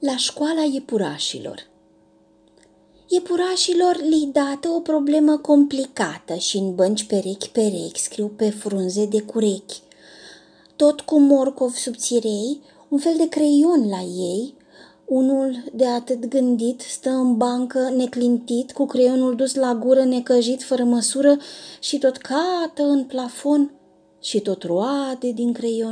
La școala iepurașilor Iepurașilor li dată o problemă complicată și în bănci perechi-perechi scriu pe frunze de curechi. Tot cu morcov subțirei, un fel de creion la ei, unul de atât gândit stă în bancă neclintit, cu creionul dus la gură necăjit fără măsură și tot cată în plafon și tot roade din creion.